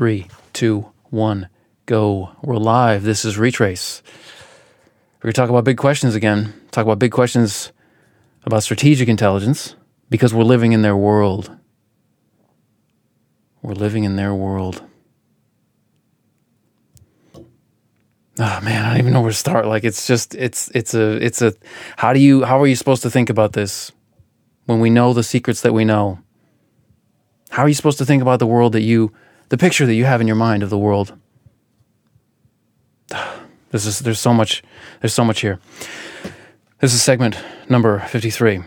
Three, two, one, go. We're live. This is Retraice. We're going to talk about big questions again. Talk about big questions about strategic intelligence because we're living in their world. We're living in their world. Oh man, I don't even know where to start. Like it's just it's it's a it's a how do you how are you supposed to think about this when we know the secrets that we know? How are you supposed to think about the world that you the picture that you have in your mind of the world? This is there's so much there's so much here. This is segment number 53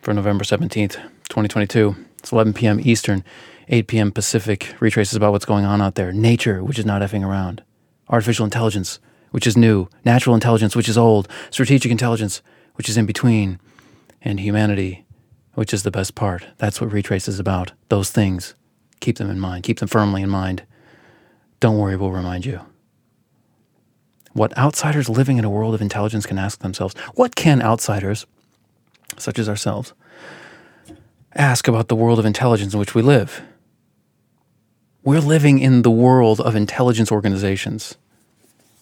for November 17th, 2022. It's 11 p.m. Eastern, 8 p.m. Pacific. Retraice's about what's going on out there. Nature, which is not effing around. Artificial intelligence, which is new. Natural intelligence, which is old. Strategic intelligence, which is in between. And humanity, which is the best part. That's what Retraice is about. Those things. Keep them in mind. Keep them firmly in mind. Don't worry, we'll remind you. What outsiders living in a world of intelligence can ask themselves what can outsiders, such as ourselves, ask about the world of intelligence in which we live? We're living in the world of intelligence organizations,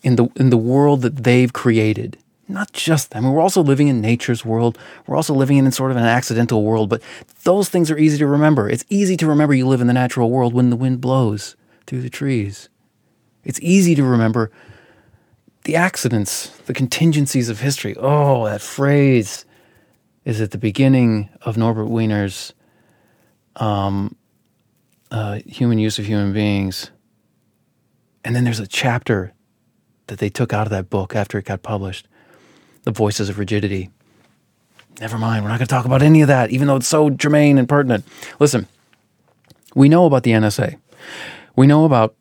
in the, in the world that they've created. Not just them. We're also living in nature's world. We're also living in sort of an accidental world, but those things are easy to remember. It's easy to remember you live in the natural world when the wind blows through the trees. It's easy to remember the accidents, the contingencies of history. Oh, that phrase is at the beginning of Norbert Wiener's um, uh, Human Use of Human Beings. And then there's a chapter that they took out of that book after it got published The Voices of Rigidity. Never mind, we're not going to talk about any of that, even though it's so germane and pertinent. Listen, we know about the NSA. We know about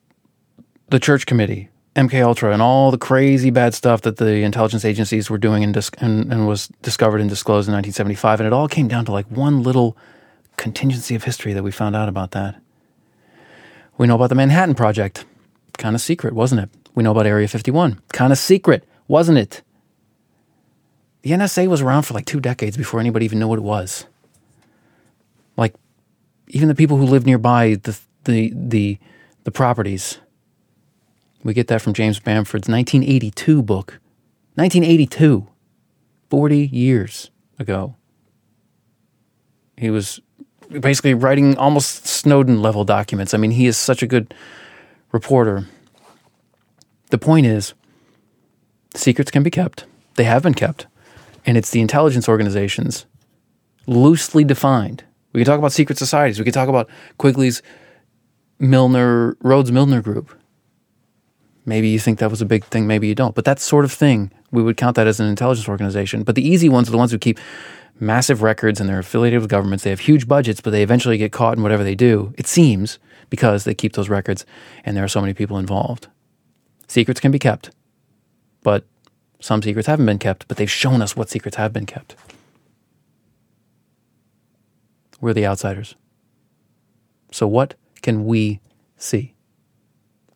the Church Committee MK Ultra and all the crazy bad stuff that the intelligence agencies were doing and, dis- and, and was discovered and disclosed in 1975, and it all came down to like one little contingency of history that we found out about that. We know about the Manhattan Project, kind of secret, wasn't it? We know about Area 51, kind of secret, wasn't it? The NSA was around for like two decades before anybody even knew what it was. Like, even the people who lived nearby the the the, the properties we get that from James Bamford's 1982 book. 1982, 40 years ago. He was basically writing almost Snowden level documents. I mean, he is such a good reporter. The point is, secrets can be kept. They have been kept. And it's the intelligence organizations, loosely defined. We can talk about secret societies. We can talk about Quigley's Milner, Rhodes Milner Group. Maybe you think that was a big thing, maybe you don't. But that sort of thing, we would count that as an intelligence organization. But the easy ones are the ones who keep massive records and they're affiliated with governments. They have huge budgets, but they eventually get caught in whatever they do, it seems, because they keep those records and there are so many people involved. Secrets can be kept, but some secrets haven't been kept, but they've shown us what secrets have been kept. We're the outsiders. So, what can we see?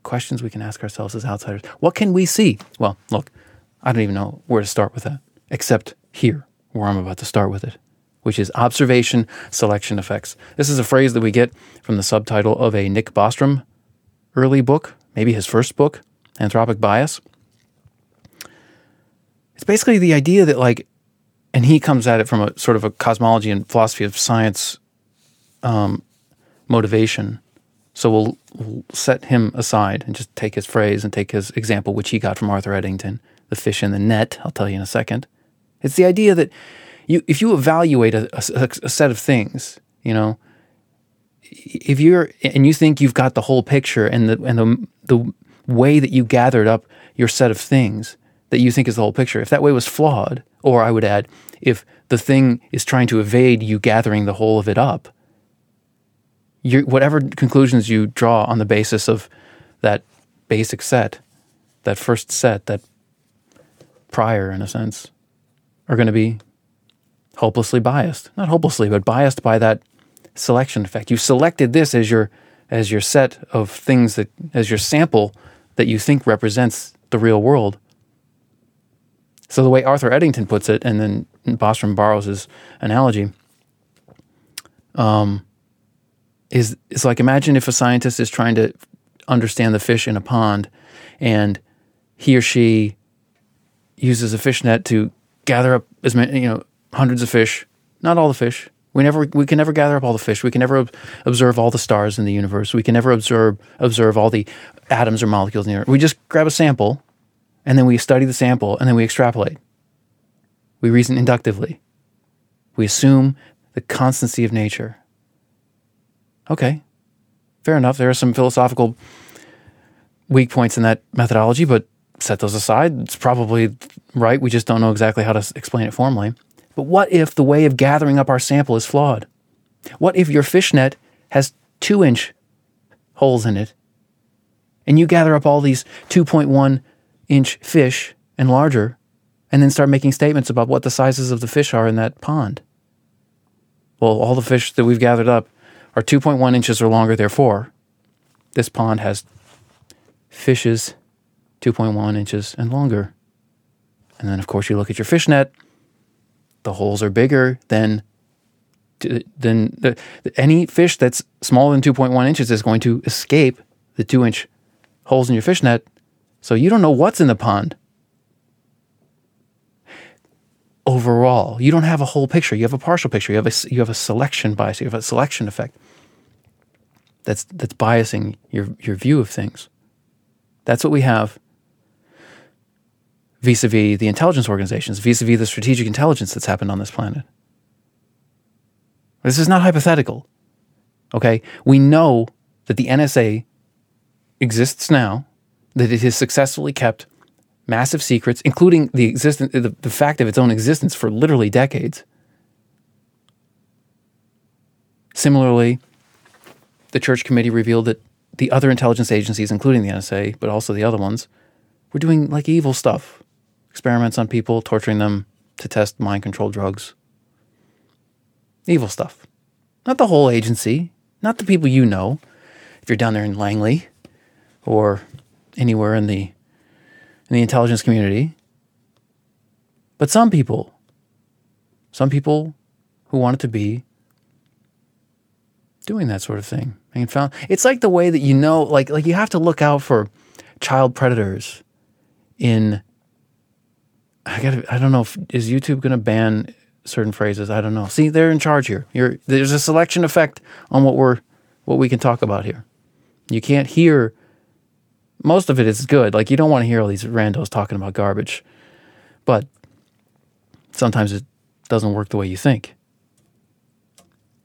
questions we can ask ourselves as outsiders. What can we see? Well, look, I don't even know where to start with that, except here, where I'm about to start with it, which is observation selection effects. This is a phrase that we get from the subtitle of a Nick Bostrom early book, maybe his first book, Anthropic Bias. It's basically the idea that, like, and he comes at it from a sort of a cosmology and philosophy of science um, motivation so we'll, we'll, set him aside and just take his phrase and take his example, which he got from Arthur Eddington, the fish in the net. I'll tell you in a second. It's the idea that you, if you evaluate a, a, a set of things, you know, if you're and you think you've got the whole picture and the and the the way that you gathered up your set of things that you think is the whole picture, if that way was flawed, or I would add, if the thing is trying to evade you gathering the whole of it up, whatever conclusions you draw on the basis of that basic set, that first set, that prior, in a sense, are going to be hopelessly biased. Not hopelessly, but biased by that selection effect. You selected this as your as your set of things that as your sample that you think represents the real world. So the way Arthur Eddington puts it, and then Bostrom borrows his analogy, um, is is like imagine if a scientist is trying to understand the fish in a pond, and he or she uses a fish net to gather up as many, you know, hundreds of fish. Not all the fish. We never, we can never gather up all the fish. We can never observe all the stars in the universe. We can never observe observe all the atoms or molecules in the universe. We just grab a sample, and then we study the sample, and then we extrapolate. We reason inductively. We assume the constancy of nature. Okay, fair enough. There are some philosophical weak points in that methodology, but set those aside. It's probably right. We just don't know exactly how to explain it formally. But what if the way of gathering up our sample is flawed? What if your fish net has two inch holes in it and you gather up all these 2.1 inch fish and larger and then start making statements about what the sizes of the fish are in that pond? Well, all the fish that we've gathered up are 2.1 inches or longer, therefore, this pond has fishes 2.1 inches and longer. And then, of course, you look at your fish net, the holes are bigger than than the, any fish that's smaller than 2.1 inches is going to escape the two inch holes in your fish net. So you don't know what's in the pond. Overall, you don't have a whole picture. You have a partial picture. You have a, you have a selection bias. You have a selection effect that's, that's biasing your, your view of things. That's what we have vis a vis the intelligence organizations, vis a vis the strategic intelligence that's happened on this planet. This is not hypothetical. Okay? We know that the NSA exists now, that it has successfully kept massive secrets, including the existence, the, the fact of its own existence for literally decades. Similarly, the Church Committee revealed that the other intelligence agencies, including the NSA, but also the other ones, were doing like evil stuff experiments on people, torturing them to test mind control drugs. Evil stuff. Not the whole agency, not the people you know. If you're down there in Langley or anywhere in the in the intelligence community. But some people, some people who wanted to be doing that sort of thing and found. It's like the way that you know like like you have to look out for child predators in I got I don't know if is YouTube going to ban certain phrases? I don't know. See they're in charge here. You're, there's a selection effect on what we're what we can talk about here. You can't hear most of it is good like you don't want to hear all these randos talking about garbage but sometimes it doesn't work the way you think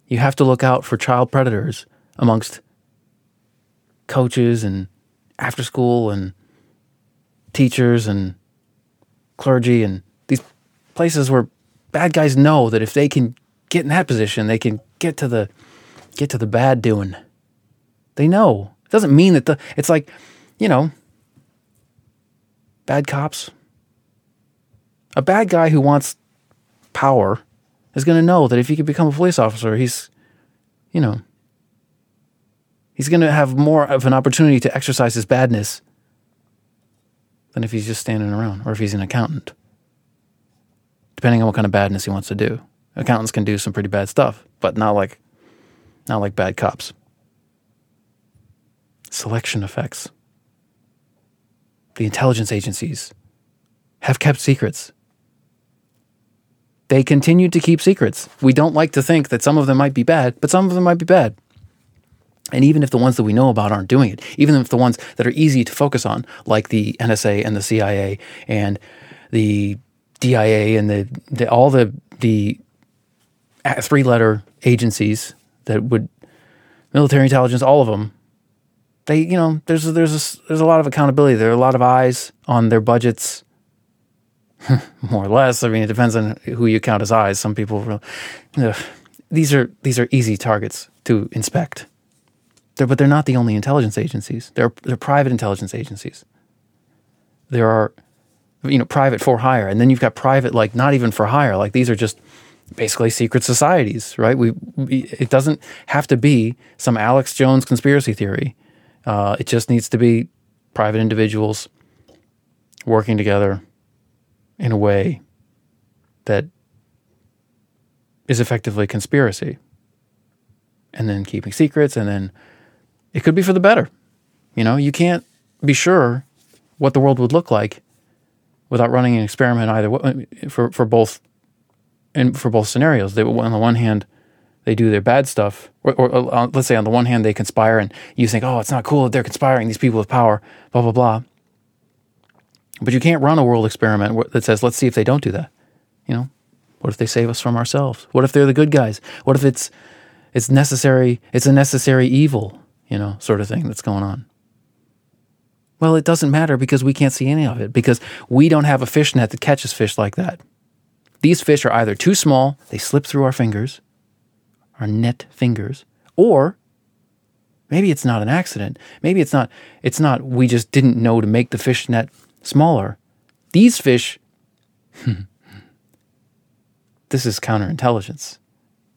you have to look out for child predators amongst coaches and after school and teachers and clergy and these places where bad guys know that if they can get in that position, they can get to the get to the bad doing. They know. It doesn't mean that the it's like, you know, bad cops. A bad guy who wants power is going to know that if he could become a police officer, he's, you know, he's going to have more of an opportunity to exercise his badness than if he's just standing around or if he's an accountant, depending on what kind of badness he wants to do. Accountants can do some pretty bad stuff, but not like, not like bad cops. Selection effects. The intelligence agencies have kept secrets they continued to keep secrets. We don't like to think that some of them might be bad, but some of them might be bad. And even if the ones that we know about aren't doing it, even if the ones that are easy to focus on, like the NSA and the CIA and the DIA and the, the all the the three letter agencies that would military intelligence, all of them, they you know there's there's a, there's a lot of accountability. There are a lot of eyes on their budgets. more or less. I mean, it depends on who you count as eyes. Some people, ugh, these are these are easy targets to inspect. They're, but they're not the only intelligence agencies. They're they're private intelligence agencies. There are, you know, private for hire, and then you've got private like not even for hire. Like these are just basically secret societies, right? We, we it doesn't have to be some Alex Jones conspiracy theory. Uh, it just needs to be private individuals working together in a way that is effectively conspiracy. And then keeping secrets, and then it could be for the better. You know, you can't be sure what the world would look like without running an experiment either for for both and for both scenarios. They on the one hand they do their bad stuff, or, or, or uh, let's say on the one hand they conspire, and you think, oh, it's not cool that they're conspiring. These people with power, blah blah blah. But you can't run a world experiment that says, let's see if they don't do that. You know, what if they save us from ourselves? What if they're the good guys? What if it's it's necessary? It's a necessary evil, you know, sort of thing that's going on. Well, it doesn't matter because we can't see any of it because we don't have a fish net that catches fish like that. These fish are either too small, they slip through our fingers, our net fingers, or maybe it's not an accident. Maybe it's not it's not we just didn't know to make the fish net smaller. These fish this is counterintelligence.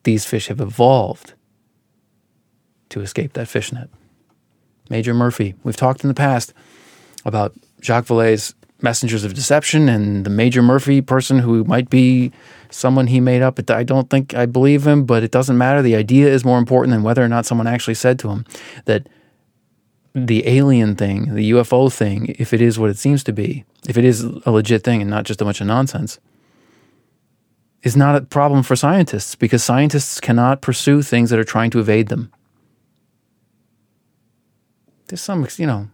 These fish have evolved to escape that fish net. Major Murphy. We've talked in the past about Jacques Vallée's Messengers of Deception and the Major Murphy person who might be someone he made up. I don't think I believe him, but it doesn't matter. The idea is more important than whether or not someone actually said to him that the alien thing, the UFO thing, if it is what it seems to be, if it is a legit thing and not just a bunch of nonsense, is not a problem for scientists because scientists cannot pursue things that are trying to evade them. There's some, you know,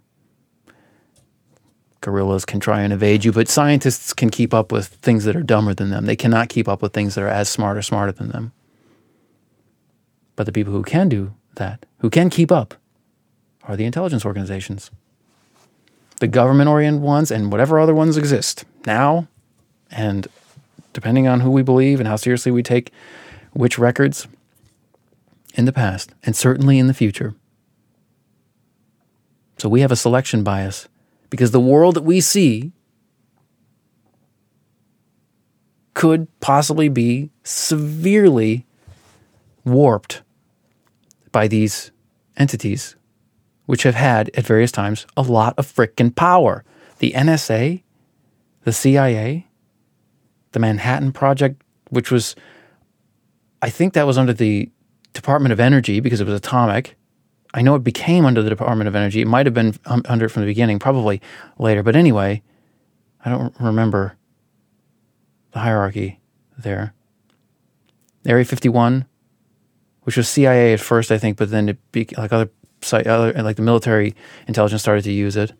gorillas can try and evade you, but scientists can keep up with things that are dumber than them. They cannot keep up with things that are as smart or smarter than them. But the people who can do that, who can keep up, are the intelligence organizations. The government oriented ones and whatever other ones exist now, and depending on who we believe and how seriously we take which records in the past, and certainly in the future. So we have a selection bias because the world that we see could possibly be severely warped by these entities, which have had at various times a lot of frickin' power. The NSA, the CIA, the Manhattan Project, which was, I think that was under the Department of Energy because it was atomic. I know it became under the Department of Energy. It might have been under it from the beginning, probably later. But anyway, I don't remember the hierarchy there. Area 51, which was CIA at first, I think, but then it be, like other other like the military intelligence started to use it.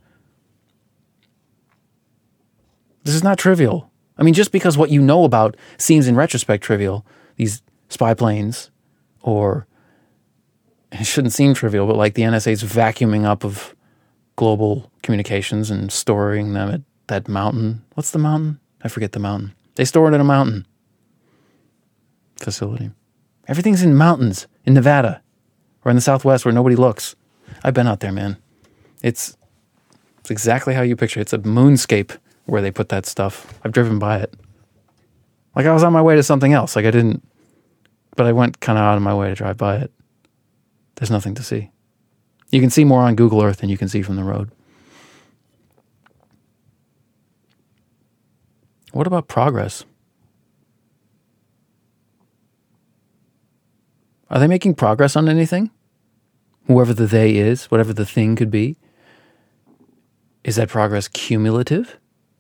This is not trivial. I mean, just because what you know about seems in retrospect trivial, these spy planes or it shouldn't seem trivial, but like the NSA's vacuuming up of global communications and storing them at that mountain. What's the mountain? I forget the mountain. They store it in a mountain facility. Everything's in mountains in Nevada or in the Southwest where nobody looks. I've been out there, man. It's it's exactly how you picture it. It's a moonscape where they put that stuff. I've driven by it. Like I was on my way to something else. Like I didn't, but I went kind of out of my way to drive by it. There's nothing to see. You can see more on Google Earth than you can see from the road. What about progress? Are they making progress on anything? Whoever the they is, whatever the thing could be. Is that progress cumulative?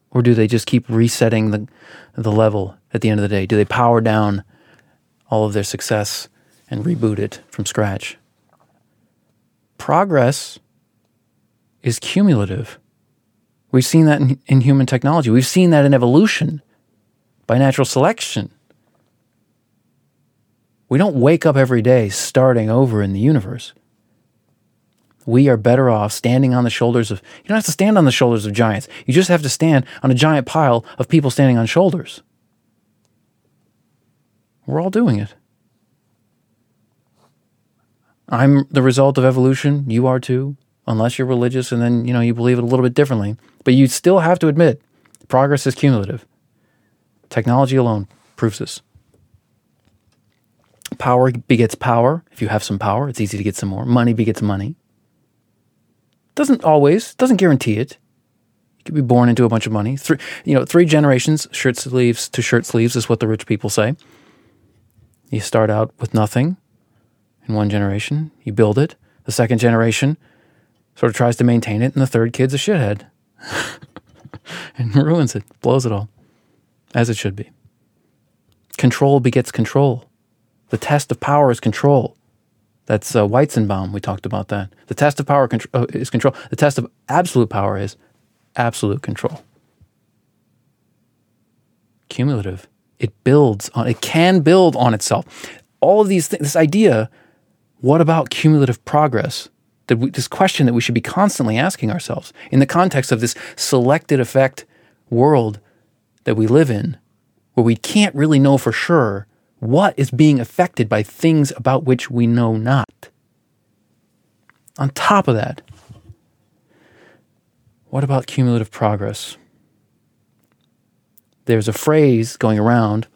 Or do they just keep resetting the, the level at the end of the day? Do they power down all of their success and reboot it from scratch? Progress is cumulative. We've seen that in, in, human technology. We've seen that in evolution by natural selection. We don't wake up every day starting over in the universe. We are better off standing on the shoulders of, you don't have to stand on the shoulders of giants. You just have to stand on a giant pile of people standing on shoulders. We're all doing it. I'm the result of evolution. You are too, unless you're religious and then, you know, you believe it a little bit differently. But you still have to admit progress is cumulative. Technology alone proves this. Power begets power. If you have some power, it's easy to get some more. Money begets money. Doesn't always, doesn't guarantee it. You could be born into a bunch of money. Three, you know, three generations, shirt sleeves to shirt sleeves is what the rich people say. You start out with nothing in one generation, you build it. The second generation, sort of tries to maintain it, and the third kid's a shithead and ruins it, blows it all, as it should be. Control begets control. The test of power is control. That's uh, Weizenbaum. We talked about that. The test of power contr- uh, is control. The test of absolute power is absolute control. Cumulative. It builds on. It can build on itself. All of these things. This idea. What about cumulative progress? This question that we should be constantly asking ourselves in the context of this selected effect world that we live in, where we can't really know for sure what is being affected by things about which we know not. On top of that, what about cumulative progress? There's a phrase going around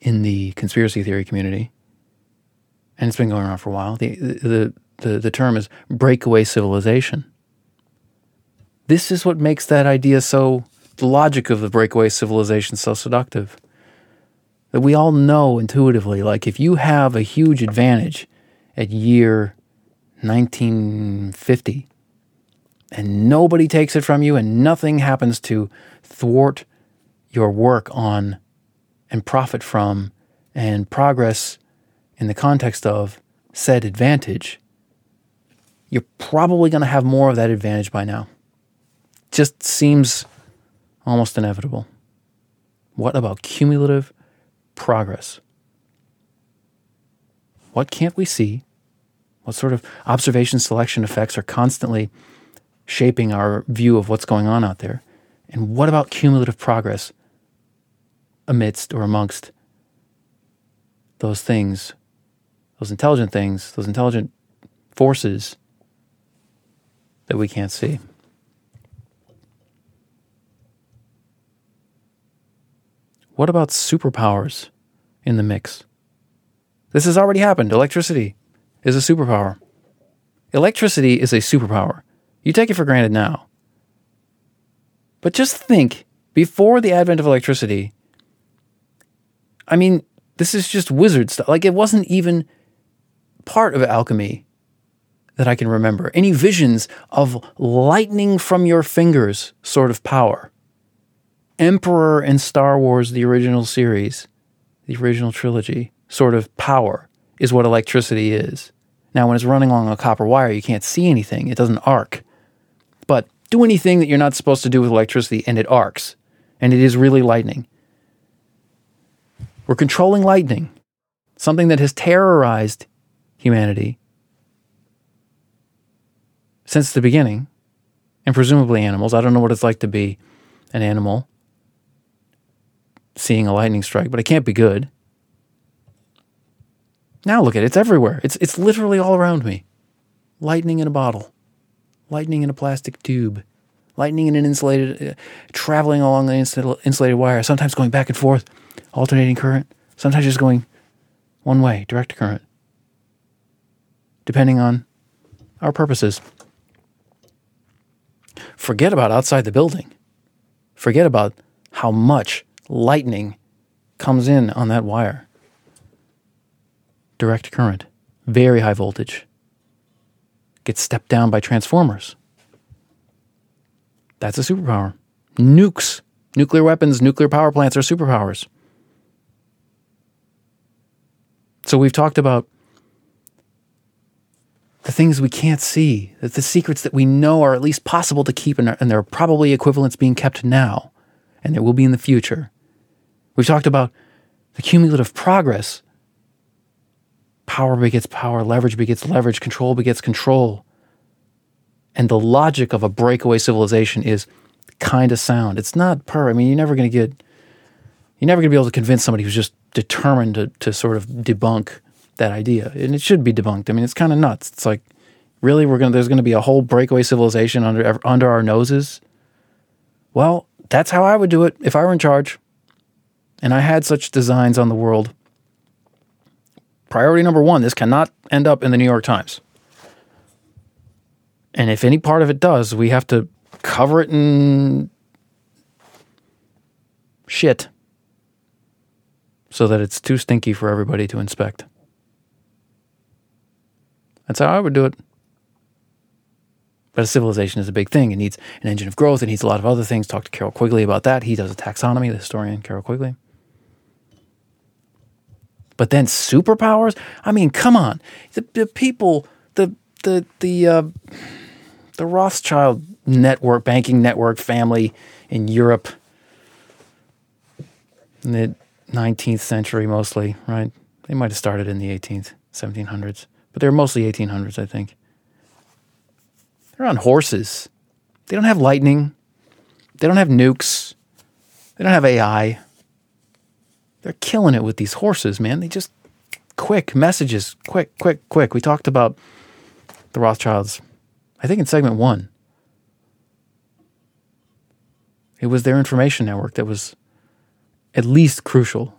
in the conspiracy theory community, and it's been going around for a while. The, the, the, the term is breakaway civilization. This is what makes that idea so, the logic of the breakaway civilization so seductive that we all know intuitively like if you have a huge advantage at year 1950 and nobody takes it from you and nothing happens to thwart your work on and profit from and progress in the context of said advantage, you're probably going to have more of that advantage by now. Just seems almost inevitable. What about cumulative progress. What can't we see? What sort of observation selection effects are constantly shaping our view of what's going on out there? And what about cumulative progress amidst or amongst those things, those intelligent things, those intelligent forces that we can't see? What about superpowers in the mix? This has already happened. Electricity is a superpower. Electricity is a superpower. You take it for granted now. But just think before the advent of electricity, I mean, this is just wizard stuff. Like, it wasn't even part of alchemy that I can remember. Any visions of lightning from your fingers sort of power. Emperor in Star Wars, the original series, the original trilogy, sort of power is what electricity is. Now, when it's running along a copper wire, you can't see anything, it doesn't arc. But do anything that you're not supposed to do with electricity, and it arcs. And it is really lightning. We're controlling lightning, something that has terrorized humanity since the beginning, and presumably animals. I don't know what it's like to be an animal seeing a lightning strike, but it can't be good. Now look at it, it's everywhere. It's, it's literally all around me. Lightning in a bottle, lightning in a plastic tube, lightning in an insulated, uh, traveling along the insulated wire, sometimes going back and forth, alternating current, sometimes just going one way, direct current, depending on our purposes. Forget about outside the building. Forget about how much lightning comes in on that wire. Direct current, very high voltage, gets stepped down by transformers. That's a superpower. Nukes, nuclear weapons, nuclear power plants are superpowers. So we've talked about the things we can't see, that the secrets that we know are at least possible to keep, and there are probably equivalents being kept now, and there will be in the future. We've talked about the cumulative progress. Power begets power, leverage begets leverage, control begets control. And the logic of a breakaway civilization is kind of sound. It's not per. I mean, you're never going to get, you're never going to be able to convince somebody who's just determined to, to sort of debunk that idea. And it should be debunked. I mean, it's kind of nuts. It's like, really, we're to, there's to be a whole breakaway civilization under, under our noses? Well, that's how I would do it if I were in charge and I had such designs on the world. Priority number one this cannot end up in the New York Times. And if any part of it does, we have to cover it in shit so that it's too stinky for everybody to inspect. That's how I would do it. But a civilization is a big thing. It needs an engine of growth. It needs a lot of other things. Talk to Carroll Quigley about that. He does a taxonomy, the historian Carroll Quigley. But then superpowers? I mean, come on. The, the people, the the the uh, the Rothschild network, banking network family in Europe in the 19th century mostly, right? They might have started in the 18th, 1700s, but they're mostly 1800s, I think. They're on horses. They don't have lightning. They don't have nukes. They don't have AI. They're killing it with these horses, man. They just quick messages, quick, quick, quick. We talked about the Rothschilds, I think in segment one. It was their information network that was at least crucial.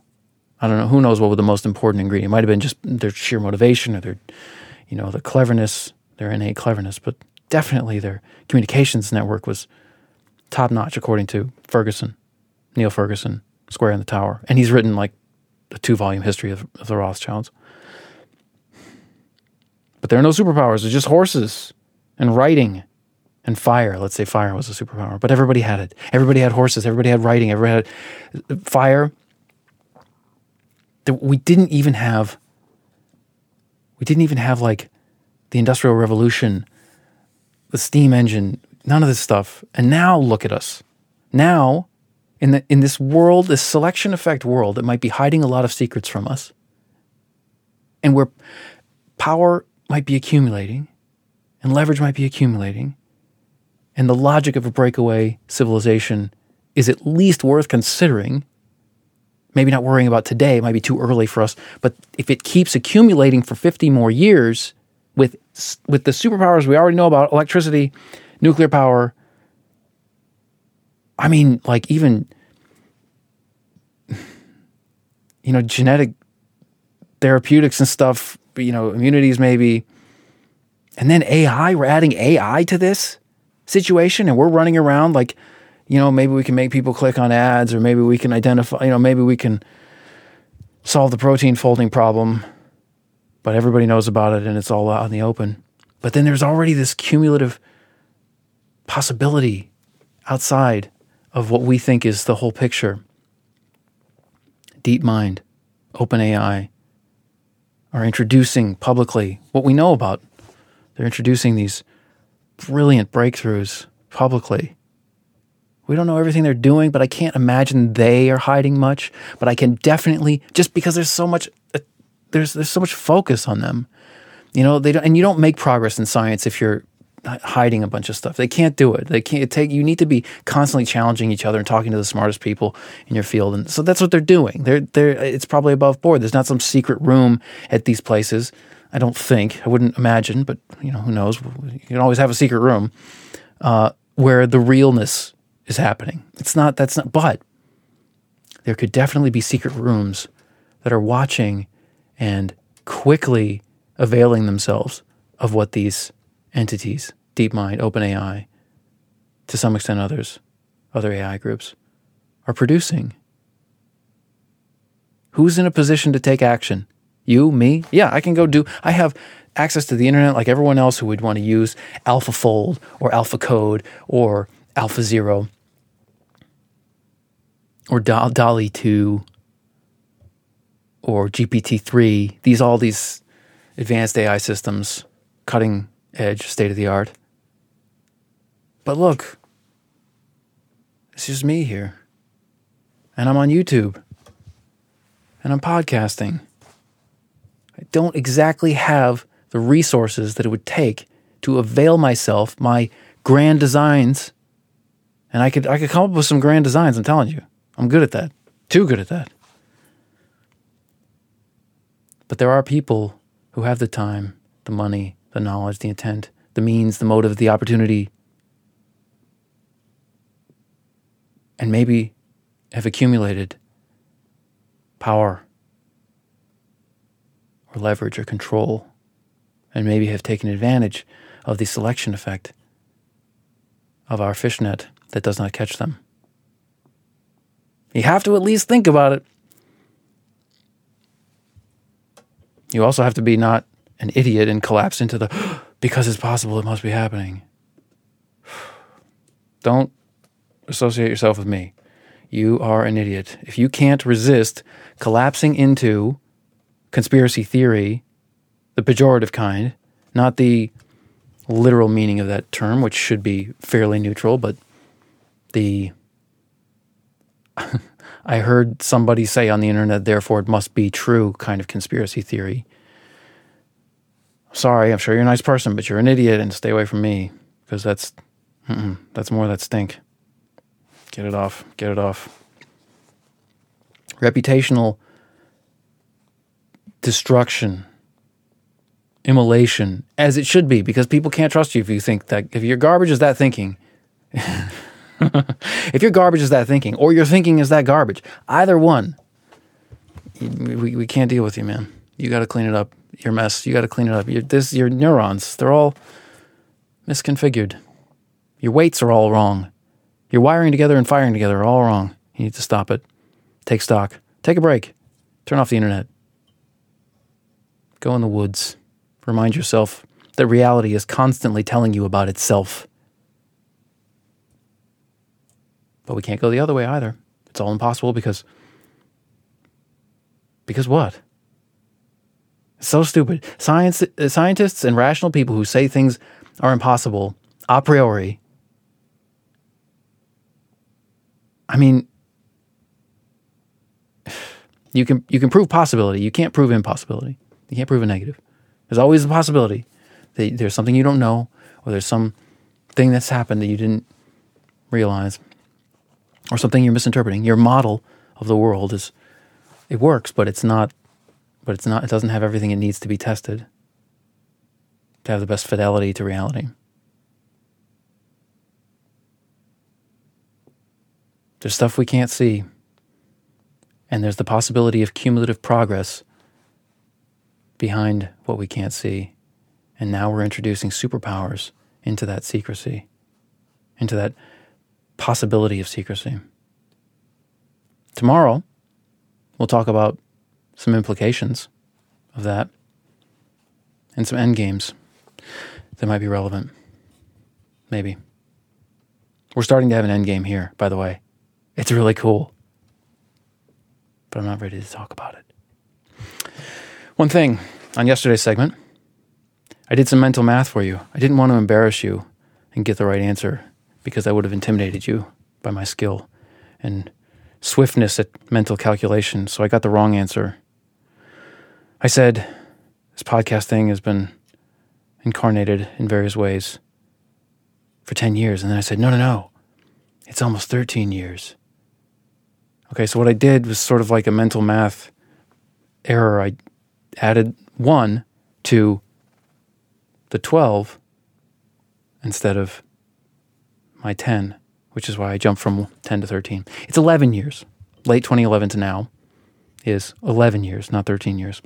I don't know. Who knows what was the most important ingredient? It might have been just their sheer motivation or their, you know, the cleverness, their innate cleverness. But definitely their communications network was top notch, according to Ferguson, Niall Ferguson, Square and the Tower. And he's written like a two volume history of, of the Rothschilds. But there are no superpowers, it's just horses and writing and fire. Let's say fire was a superpower, but everybody had it. Everybody had horses, everybody had writing, everybody had uh, fire. We didn't even have we didn't even have like the industrial revolution the steam engine, none of this stuff. And now look at us. Now, in the in this world, this selection effect world that might be hiding a lot of secrets from us, and where power might be accumulating, and leverage might be accumulating, and the logic of a breakaway civilization is at least worth considering. Maybe not worrying about today, it might be too early for us, but if it keeps accumulating for 50 more years, with with the superpowers we already know about electricity, nuclear power. I mean, like even you know genetic therapeutics and stuff. You know, immunities maybe, and then AI. We're adding AI to this situation, and we're running around like, you know, maybe we can make people click on ads, or maybe we can identify. You know, maybe we can solve the protein folding problem but everybody knows about it and it's all out in the open. But then there's already this cumulative possibility outside of what we think is the whole picture. Deep DeepMind, OpenAI are introducing publicly what we know about. They're introducing these brilliant breakthroughs publicly. We don't know everything they're doing, but I can't imagine they are hiding much. But I can definitely, just because there's so much there's there's so much focus on them. You know, they don't, and you don't make progress in science if you're hiding a bunch of stuff. They can't do it. They can't take. You need to be constantly challenging each other and talking to the smartest people in your field, and so that's what they're doing. They're they're. It's probably above board. There's not some secret room at these places. I don't think. I wouldn't imagine, but you know, who knows? You can always have a secret room uh, where the realness is happening. It's not. That's not. But there could definitely be secret rooms that are watching and quickly availing themselves of what these entities, DeepMind, OpenAI, to some extent others, other AI groups, are producing. Who's in a position to take action? You, me? Yeah, I can go do. I have access to the internet like everyone else who would want to use AlphaFold or AlphaCode or AlphaZero or DALL-E 2 or GPT-3, these all these advanced AI systems, cutting edge, state of the art. But look, it's just me here. And I'm on YouTube. And I'm podcasting. I don't exactly have the resources that it would take to avail myself my grand designs. And I could I could come up with some grand designs, I'm telling you. I'm good at that. Too good at that. But there are people who have the time, the money, the knowledge, the intent, the means, the motive, the opportunity, and maybe have accumulated power or leverage or control, and maybe have taken advantage of the selection effect of our fishnet that does not catch them. You have to at least think about it. You also have to be not an idiot and collapse into the because it's possible, it must be happening. Don't associate yourself with me. You are an idiot. If you can't resist collapsing into conspiracy theory, the pejorative kind, not the literal meaning of that term, which should be fairly neutral, but the I heard somebody say on the internet, therefore it must be true kind of conspiracy theory. Sorry, I'm sure you're a nice person, but you're an idiot and stay away from me because that's that's more that stink. Get it off. Get it off. Reputational destruction, immolation, as it should be, because people can't trust you if you think that if your garbage is that thinking. if your garbage is that thinking, or your thinking is that garbage, either one, we, we can't deal with you, man. You got to clean it up. Your mess. You got to clean it up. Your, this, your neurons, they're all misconfigured. Your weights are all wrong. Your wiring together and firing together are all wrong. You need to stop it. Take stock. Take a break. Turn off the internet. Go in the woods. Remind yourself that reality is constantly telling you about itself. But we can't go the other way either. It's all impossible because. Because what? It's so stupid. Science, uh, scientists and rational people who say things are impossible a priori. I mean, you can you can prove possibility. You can't prove impossibility. You can't prove a negative. There's always a possibility that there's something you don't know, or there's some thing that's happened that you didn't realize or something you're misinterpreting. Your model of the world is it works, but it's not but it's not it doesn't have everything it needs to be tested to have the best fidelity to reality. There's stuff we can't see. And there's the possibility of cumulative progress behind what we can't see. And now we're introducing superpowers into that secrecy, into that possibility of secrecy. Tomorrow, we'll talk about some implications of that and some end games that might be relevant. Maybe. We're starting to have an end game here, by the way. It's really cool. But I'm not ready to talk about it. One thing on yesterday's segment, I did some mental math for you. I didn't want to embarrass you and get the right answer because I would have intimidated you by my skill and swiftness at mental calculation. So I got the wrong answer. I said, this podcast thing has been incarnated in various ways for 10 years. And then I said, no, no, no. It's almost 13 years. Okay, so what I did was sort of like a mental math error. I added one to the 12 instead of my 10, which is why I jumped from 10 to 13. It's 11 years. Late 2011 to now is 11 years, not 13 years.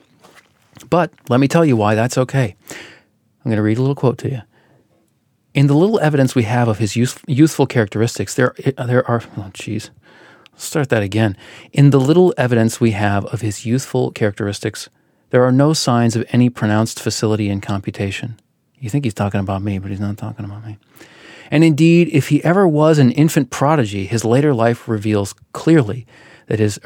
But let me tell you why that's okay. I'm going to read a little quote to you. In the little evidence we have of his youth, youthful characteristics, there, uh, there are, oh, jeez, start that again. In the little evidence we have of his youthful characteristics, there are no signs of any pronounced facility in computation. You think he's talking about me, but he's not talking about me. And indeed, if he ever was an infant prodigy, his later life reveals clearly that his,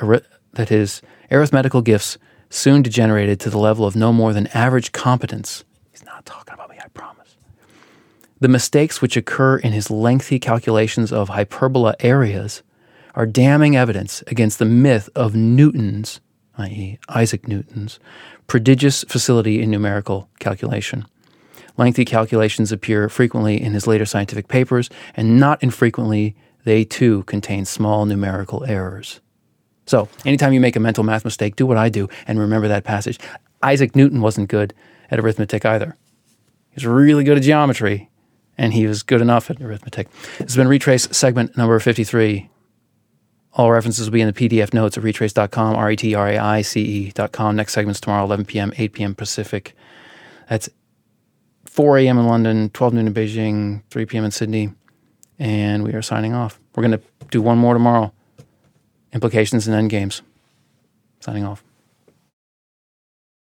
that his arithmetical gifts soon degenerated to the level of no more than average competence. He's not talking about me, I promise. The mistakes which occur in his lengthy calculations of hyperbola areas are damning evidence against the myth of Newton's, i.e., Isaac Newton's, prodigious facility in numerical calculation. Lengthy calculations appear frequently in his later scientific papers, and not infrequently they too contain small numerical errors. So, anytime you make a mental math mistake, do what I do and remember that passage. Isaac Newton wasn't good at arithmetic either. He was really good at geometry, and he was good enough at arithmetic. This has been Retraice segment number 53. All references will be in the PDF notes at retraice.com, R E T R A I C E.com. Next segment's tomorrow, 11 p.m., 8 p.m. Pacific. That's 4 a.m. in London, 12 noon in Beijing, 3 p.m. in Sydney, and we are signing off. We're going to do one more tomorrow. Implications and end games. Signing off.